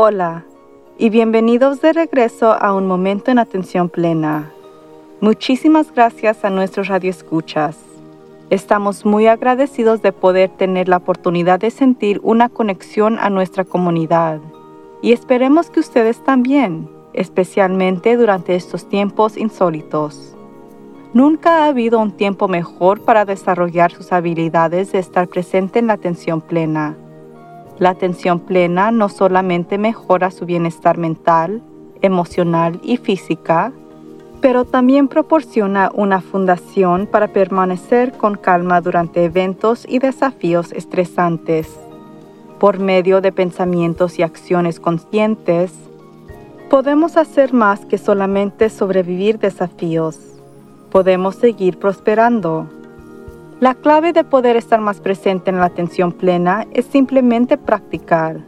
Hola y bienvenidos de regreso a un momento en atención plena. Muchísimas gracias a nuestros radioescuchas. Estamos muy agradecidos de poder tener la oportunidad de sentir una conexión a nuestra comunidad y esperemos que ustedes también, especialmente durante estos tiempos insólitos. Nunca ha habido un tiempo mejor para desarrollar sus habilidades de estar presente en la atención plena la atención plena no solamente mejora su bienestar mental, emocional y física, pero también proporciona una fundación para permanecer con calma durante eventos y desafíos estresantes. Por medio de pensamientos y acciones conscientes, podemos hacer más que solamente sobrevivir desafíos. Podemos seguir prosperando. La clave de poder estar más presente en la atención plena es simplemente practicar.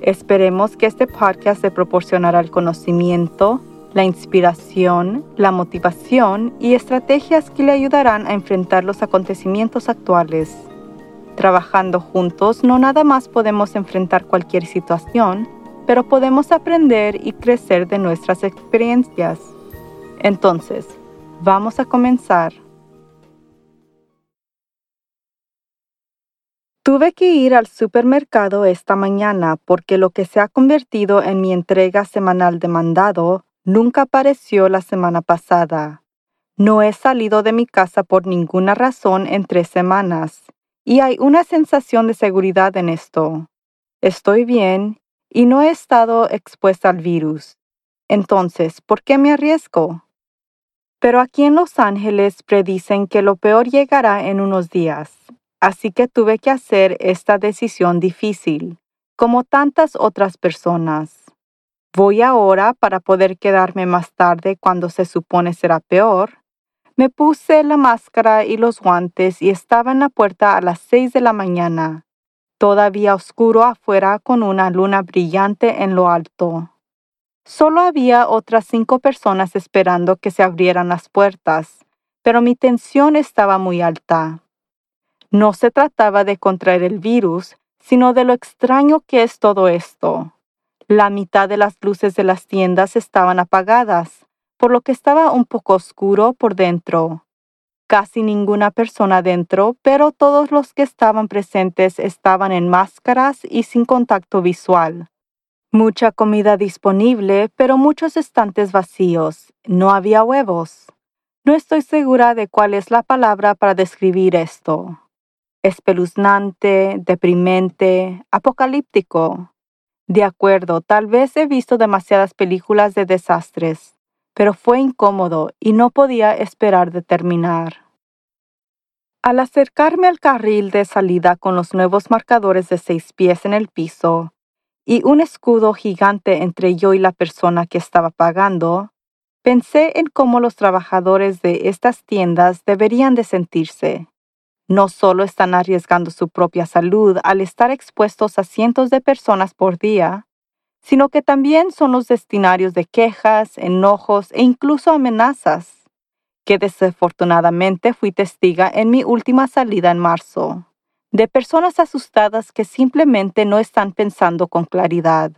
Esperemos que este podcast te proporcionará el conocimiento, la inspiración, la motivación y estrategias que le ayudarán a enfrentar los acontecimientos actuales. Trabajando juntos no nada más podemos enfrentar cualquier situación, pero podemos aprender y crecer de nuestras experiencias. Entonces, vamos a comenzar. Tuve que ir al supermercado esta mañana porque lo que se ha convertido en mi entrega semanal de mandado nunca apareció la semana pasada. No he salido de mi casa por ninguna razón en tres semanas, y hay una sensación de seguridad en esto. Estoy bien y no he estado expuesta al virus. Entonces, ¿por qué me arriesgo? Pero aquí en Los Ángeles predicen que lo peor llegará en unos días Así que tuve que hacer esta decisión difícil, como tantas otras personas. ¿Voy ahora para poder quedarme más tarde cuando se supone será peor? Me puse la máscara y los guantes y estaba en la puerta a las seis de la mañana, todavía oscuro afuera con una luna brillante en lo alto. Solo había otras cinco personas esperando que se abrieran las puertas, pero mi tensión estaba muy alta. No se trataba de contraer el virus, sino de lo extraño que es todo esto. La mitad de las luces de las tiendas estaban apagadas, por lo que estaba un poco oscuro por dentro. Casi ninguna persona dentro, pero todos los que estaban presentes estaban en máscaras y sin contacto visual. Mucha comida disponible, pero muchos estantes vacíos. No había huevos. No estoy segura de cuál es la palabra para describir esto espeluznante, deprimente, apocalíptico. De acuerdo, tal vez he visto demasiadas películas de desastres, pero fue incómodo y no podía esperar de terminar. Al acercarme al carril de salida con los nuevos marcadores de seis pies en el piso y un escudo gigante entre yo y la persona que estaba pagando, pensé en cómo los trabajadores de estas tiendas deberían de sentirse no solo están arriesgando su propia salud al estar expuestos a cientos de personas por día, sino que también son los destinarios de quejas, enojos e incluso amenazas, que desafortunadamente fui testiga en mi última salida en marzo, de personas asustadas que simplemente no están pensando con claridad.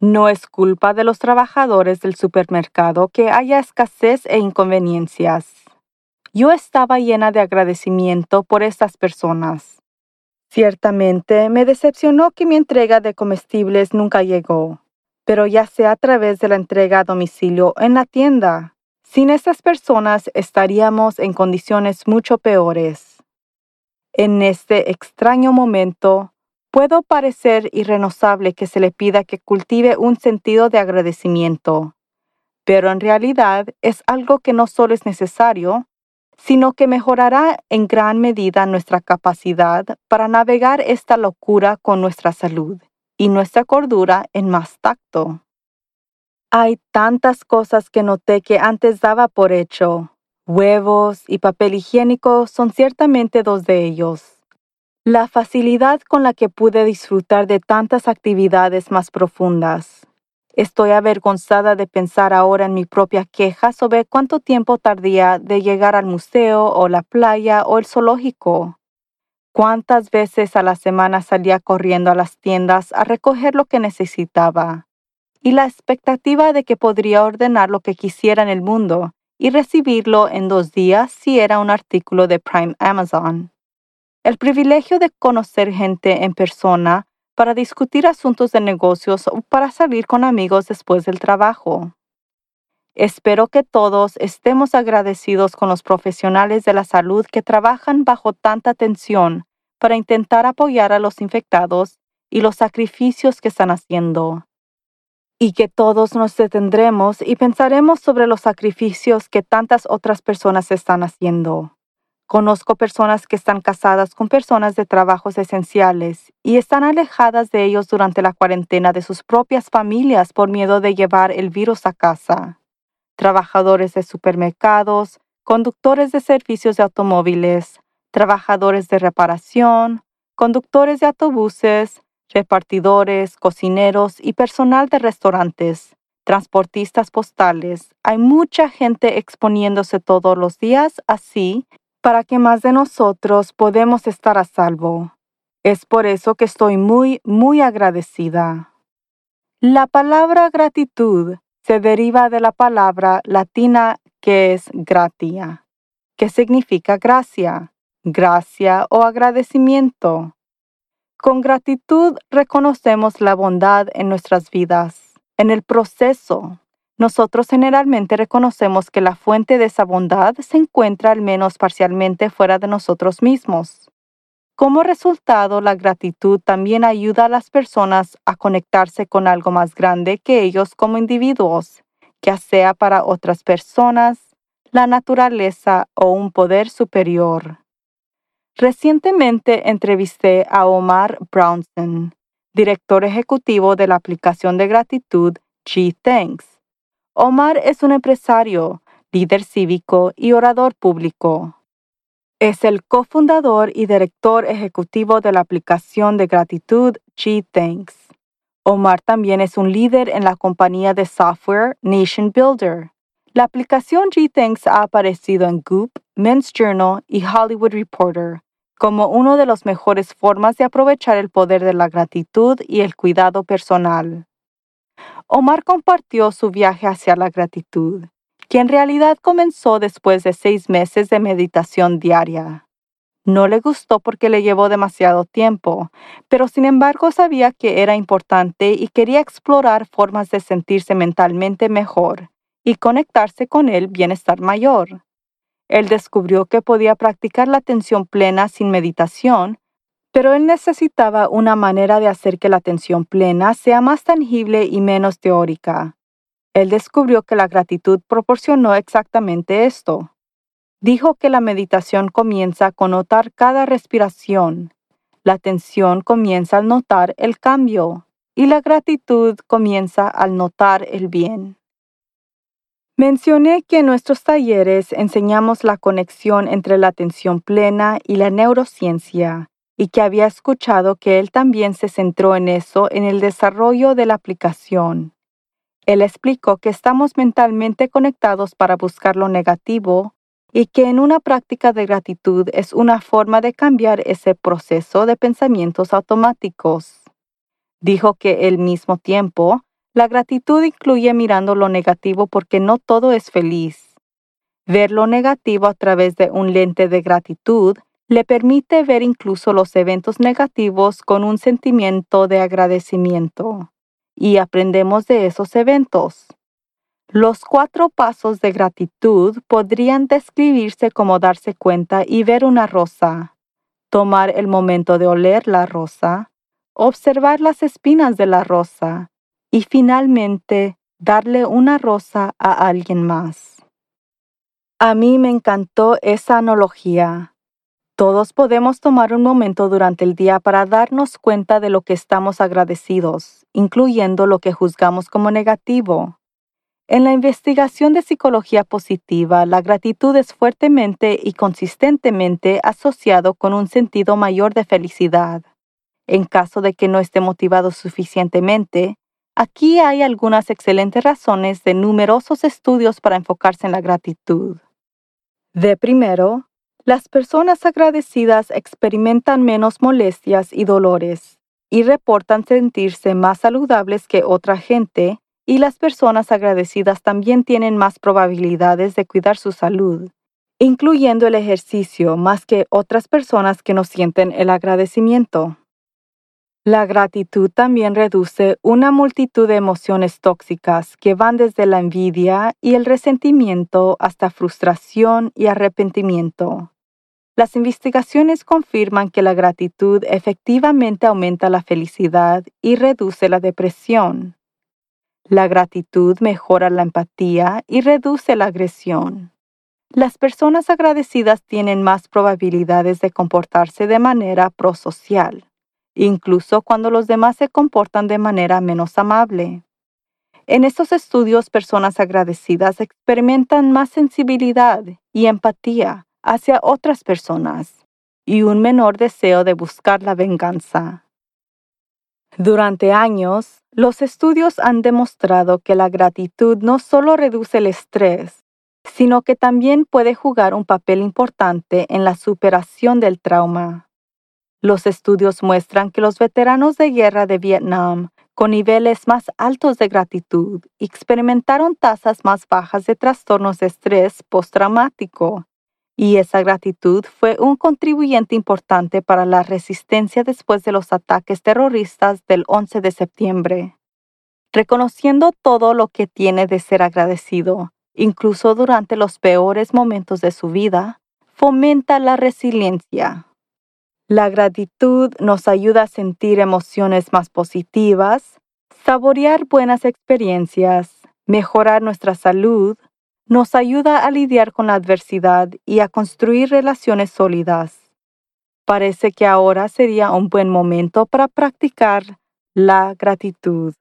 No es culpa de los trabajadores del supermercado que haya escasez e inconveniencias yo estaba llena de agradecimiento por estas personas. Ciertamente me decepcionó que mi entrega de comestibles nunca llegó, pero ya sea a través de la entrega a domicilio en la tienda. Sin estas personas estaríamos en condiciones mucho peores. En este extraño momento, puedo parecer irrenosable que se le pida que cultive un sentido de agradecimiento, pero en realidad es algo que no solo es necesario, sino que mejorará en gran medida nuestra capacidad para navegar esta locura con nuestra salud y nuestra cordura en más tacto. Hay tantas cosas que noté que antes daba por hecho. Huevos y papel higiénico son ciertamente dos de ellos. La facilidad con la que pude disfrutar de tantas actividades más profundas, Estoy avergonzada de pensar ahora en mi propia queja sobre cuánto tiempo tardía de llegar al museo o la playa o el zoológico. cuántas veces a la semana salía corriendo a las tiendas a recoger lo que necesitaba, y la expectativa de que podría ordenar lo que quisiera en el mundo y recibirlo en dos días si era un artículo de Prime Amazon. El privilegio de conocer gente en persona para discutir asuntos de negocios o para salir con amigos después del trabajo. Espero que todos estemos agradecidos con los profesionales de la salud que trabajan bajo tanta tensión para intentar apoyar a los infectados y los sacrificios que están haciendo. Y que todos nos detendremos y pensaremos sobre los sacrificios que tantas otras personas están haciendo. Conozco personas que están casadas con personas de trabajos esenciales y están alejadas de ellos durante la cuarentena de sus propias familias por miedo de llevar el virus a casa trabajadores de supermercados, conductores de servicios de automóviles, trabajadores de reparación, conductores de autobuses, repartidores, cocineros y personal de restaurantes, transportistas postales. Hay mucha gente exponiéndose todos los días así para que más de nosotros podemos estar a salvo. Es por eso que estoy muy, muy agradecida. La palabra gratitud se deriva de la palabra latina que es gratia, que significa gracia, gracia o agradecimiento. Con gratitud reconocemos la bondad en nuestras vidas. En el proceso, nosotros generalmente reconocemos que la fuente de esa bondad se encuentra al menos parcialmente fuera de nosotros mismos. Como resultado, la gratitud también ayuda a las personas a conectarse con algo más grande que ellos como individuos, ya sea para otras personas, la naturaleza o un poder superior. Recientemente entrevisté a Omar Brownson, director ejecutivo de la aplicación de gratitud G Thanks. Omar es un empresario, líder cívico y orador público. Es el cofundador y director ejecutivo de la aplicación de gratitud G-Thanks. Omar también es un líder en la compañía de software Nation Builder. La aplicación G-Thanks ha aparecido en Goop, Men's Journal y Hollywood Reporter como una de las mejores formas de aprovechar el poder de la gratitud y el cuidado personal. Omar compartió su viaje hacia la gratitud que en realidad comenzó después de seis meses de meditación diaria. No le gustó porque le llevó demasiado tiempo, pero sin embargo sabía que era importante y quería explorar formas de sentirse mentalmente mejor y conectarse con el bienestar mayor. Él descubrió que podía practicar la atención plena sin meditación, pero él necesitaba una manera de hacer que la atención plena sea más tangible y menos teórica. Él descubrió que la gratitud proporcionó exactamente esto. Dijo que la meditación comienza con notar cada respiración, la atención comienza al notar el cambio y la gratitud comienza al notar el bien. Mencioné que en nuestros talleres enseñamos la conexión entre la atención plena y la neurociencia y que había escuchado que él también se centró en eso en el desarrollo de la aplicación. Él explicó que estamos mentalmente conectados para buscar lo negativo y que en una práctica de gratitud es una forma de cambiar ese proceso de pensamientos automáticos. Dijo que al mismo tiempo, la gratitud incluye mirando lo negativo porque no todo es feliz. Ver lo negativo a través de un lente de gratitud le permite ver incluso los eventos negativos con un sentimiento de agradecimiento y aprendemos de esos eventos. Los cuatro pasos de gratitud podrían describirse como darse cuenta y ver una rosa, tomar el momento de oler la rosa, observar las espinas de la rosa y finalmente darle una rosa a alguien más. A mí me encantó esa analogía. Todos podemos tomar un momento durante el día para darnos cuenta de lo que estamos agradecidos, incluyendo lo que juzgamos como negativo. En la investigación de psicología positiva, la gratitud es fuertemente y consistentemente asociado con un sentido mayor de felicidad. En caso de que no esté motivado suficientemente, aquí hay algunas excelentes razones de numerosos estudios para enfocarse en la gratitud. De primero, Las personas agradecidas experimentan menos molestias y dolores y reportan sentirse más saludables que otra gente y las personas agradecidas también tienen más probabilidades de cuidar su salud, incluyendo el ejercicio más que otras personas que no sienten el agradecimiento. La gratitud también reduce una multitud de emociones tóxicas que van desde la envidia y el resentimiento hasta frustración y arrepentimiento. Las investigaciones confirman que la gratitud efectivamente aumenta la felicidad y reduce la depresión. La gratitud mejora la empatía y reduce la agresión. Las personas agradecidas tienen más probabilidades de comportarse de manera prosocial incluso cuando los demás se comportan de manera menos amable. En estos estudios, personas agradecidas experimentan más sensibilidad y empatía hacia otras personas y un menor deseo de buscar la venganza. Durante años, los estudios han demostrado que la gratitud no solo reduce el estrés, sino que también puede jugar un papel importante en la superación del trauma. Los estudios muestran que los veteranos de guerra de Vietnam, con niveles más altos de gratitud, experimentaron tasas más bajas de trastornos de estrés postraumático, y esa gratitud fue un contribuyente importante para la resistencia después de los ataques terroristas del 11 de septiembre. Reconociendo todo lo que tiene de ser agradecido, incluso durante los peores momentos de su vida, fomenta la resiliencia. La gratitud nos ayuda a sentir emociones más positivas, saborear buenas experiencias, mejorar nuestra salud, nos ayuda a lidiar con la adversidad y a construir relaciones sólidas. Parece que ahora sería un buen momento para practicar la gratitud.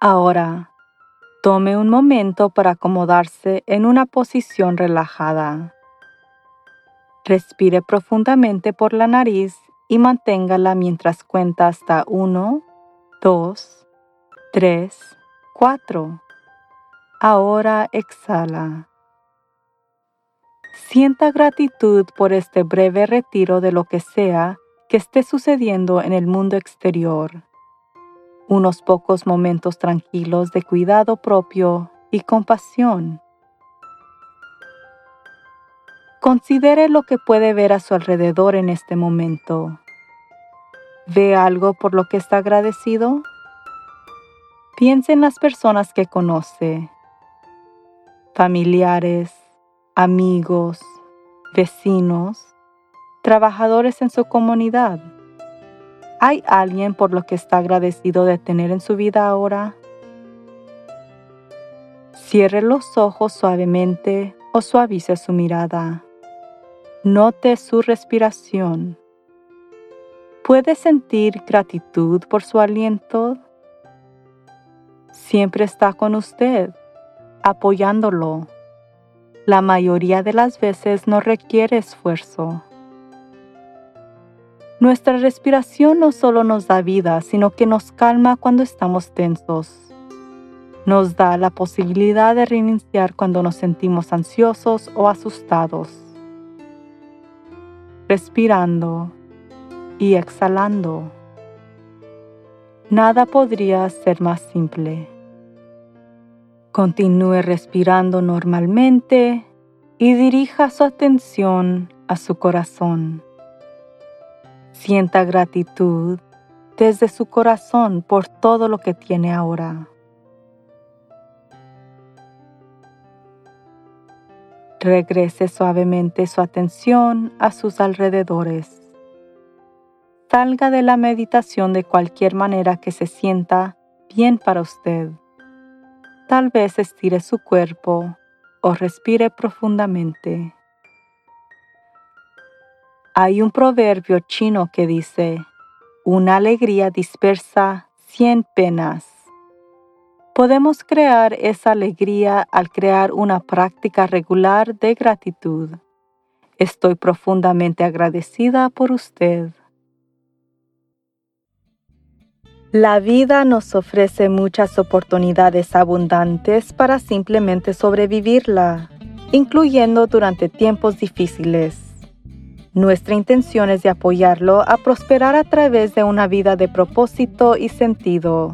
Ahora, tome un momento para acomodarse en una posición relajada. Respire profundamente por la nariz y manténgala mientras cuenta hasta 1, 2, 3, 4. Ahora exhala. Sienta gratitud por este breve retiro de lo que sea que esté sucediendo en el mundo exterior. Unos pocos momentos tranquilos de cuidado propio y compasión. Considere lo que puede ver a su alrededor en este momento. ¿Ve algo por lo que está agradecido? Piense en las personas que conoce, familiares, amigos, vecinos, trabajadores en su comunidad. ¿Hay alguien por lo que está agradecido de tener en su vida ahora? Cierre los ojos suavemente o suavice su mirada. Note su respiración. ¿Puede sentir gratitud por su aliento? Siempre está con usted, apoyándolo. La mayoría de las veces no requiere esfuerzo. Nuestra respiración no solo nos da vida, sino que nos calma cuando estamos tensos. Nos da la posibilidad de reiniciar cuando nos sentimos ansiosos o asustados respirando y exhalando. Nada podría ser más simple. Continúe respirando normalmente y dirija su atención a su corazón. Sienta gratitud desde su corazón por todo lo que tiene ahora. Regrese suavemente su atención a sus alrededores. Salga de la meditación de cualquier manera que se sienta bien para usted. Tal vez estire su cuerpo o respire profundamente. Hay un proverbio chino que dice, una alegría dispersa cien penas. Podemos crear esa alegría al crear una práctica regular de gratitud. Estoy profundamente agradecida por usted. La vida nos ofrece muchas oportunidades abundantes para simplemente sobrevivirla, incluyendo durante tiempos difíciles. Nuestra intención es de apoyarlo a prosperar a través de una vida de propósito y sentido.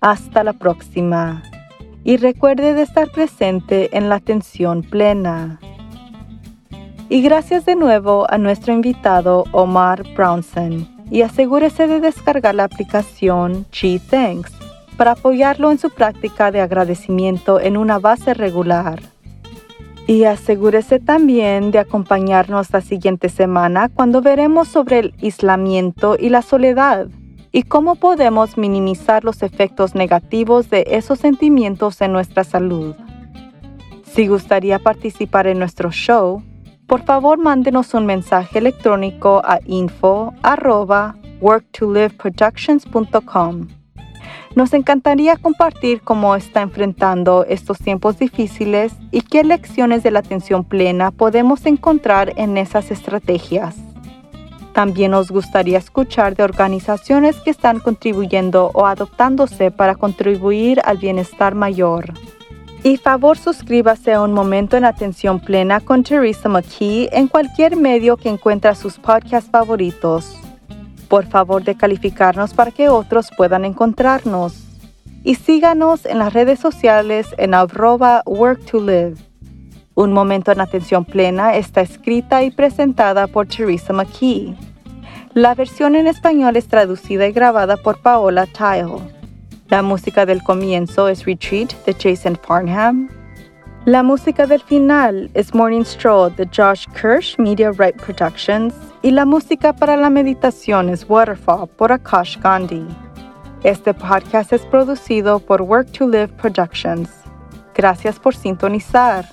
Hasta la próxima. Y recuerde de estar presente en la atención plena. Y gracias de nuevo a nuestro invitado Omar Brownson. Y asegúrese de descargar la aplicación Chi Thanks para apoyarlo en su práctica de agradecimiento en una base regular. Y asegúrese también de acompañarnos la siguiente semana cuando veremos sobre el aislamiento y la soledad y cómo podemos minimizar los efectos negativos de esos sentimientos en nuestra salud. Si gustaría participar en nuestro show, por favor mándenos un mensaje electrónico a info. Nos encantaría compartir cómo está enfrentando estos tiempos difíciles y qué lecciones de la atención plena podemos encontrar en esas estrategias. También nos gustaría escuchar de organizaciones que están contribuyendo o adoptándose para contribuir al bienestar mayor. Y favor suscríbase a Un Momento en Atención Plena con Teresa McKee en cualquier medio que encuentre sus podcasts favoritos. Por favor de calificarnos para que otros puedan encontrarnos. Y síganos en las redes sociales en arroba work to live. Un momento en atención plena está escrita y presentada por Teresa McKee. La versión en español es traducida y grabada por Paola Tile. La música del comienzo es Retreat de Jason Farnham. La música del final es Morning Stroll de Josh Kirsch Media Right Productions y la música para la meditación es Waterfall por Akash Gandhi. Este podcast es producido por Work to Live Productions. Gracias por sintonizar.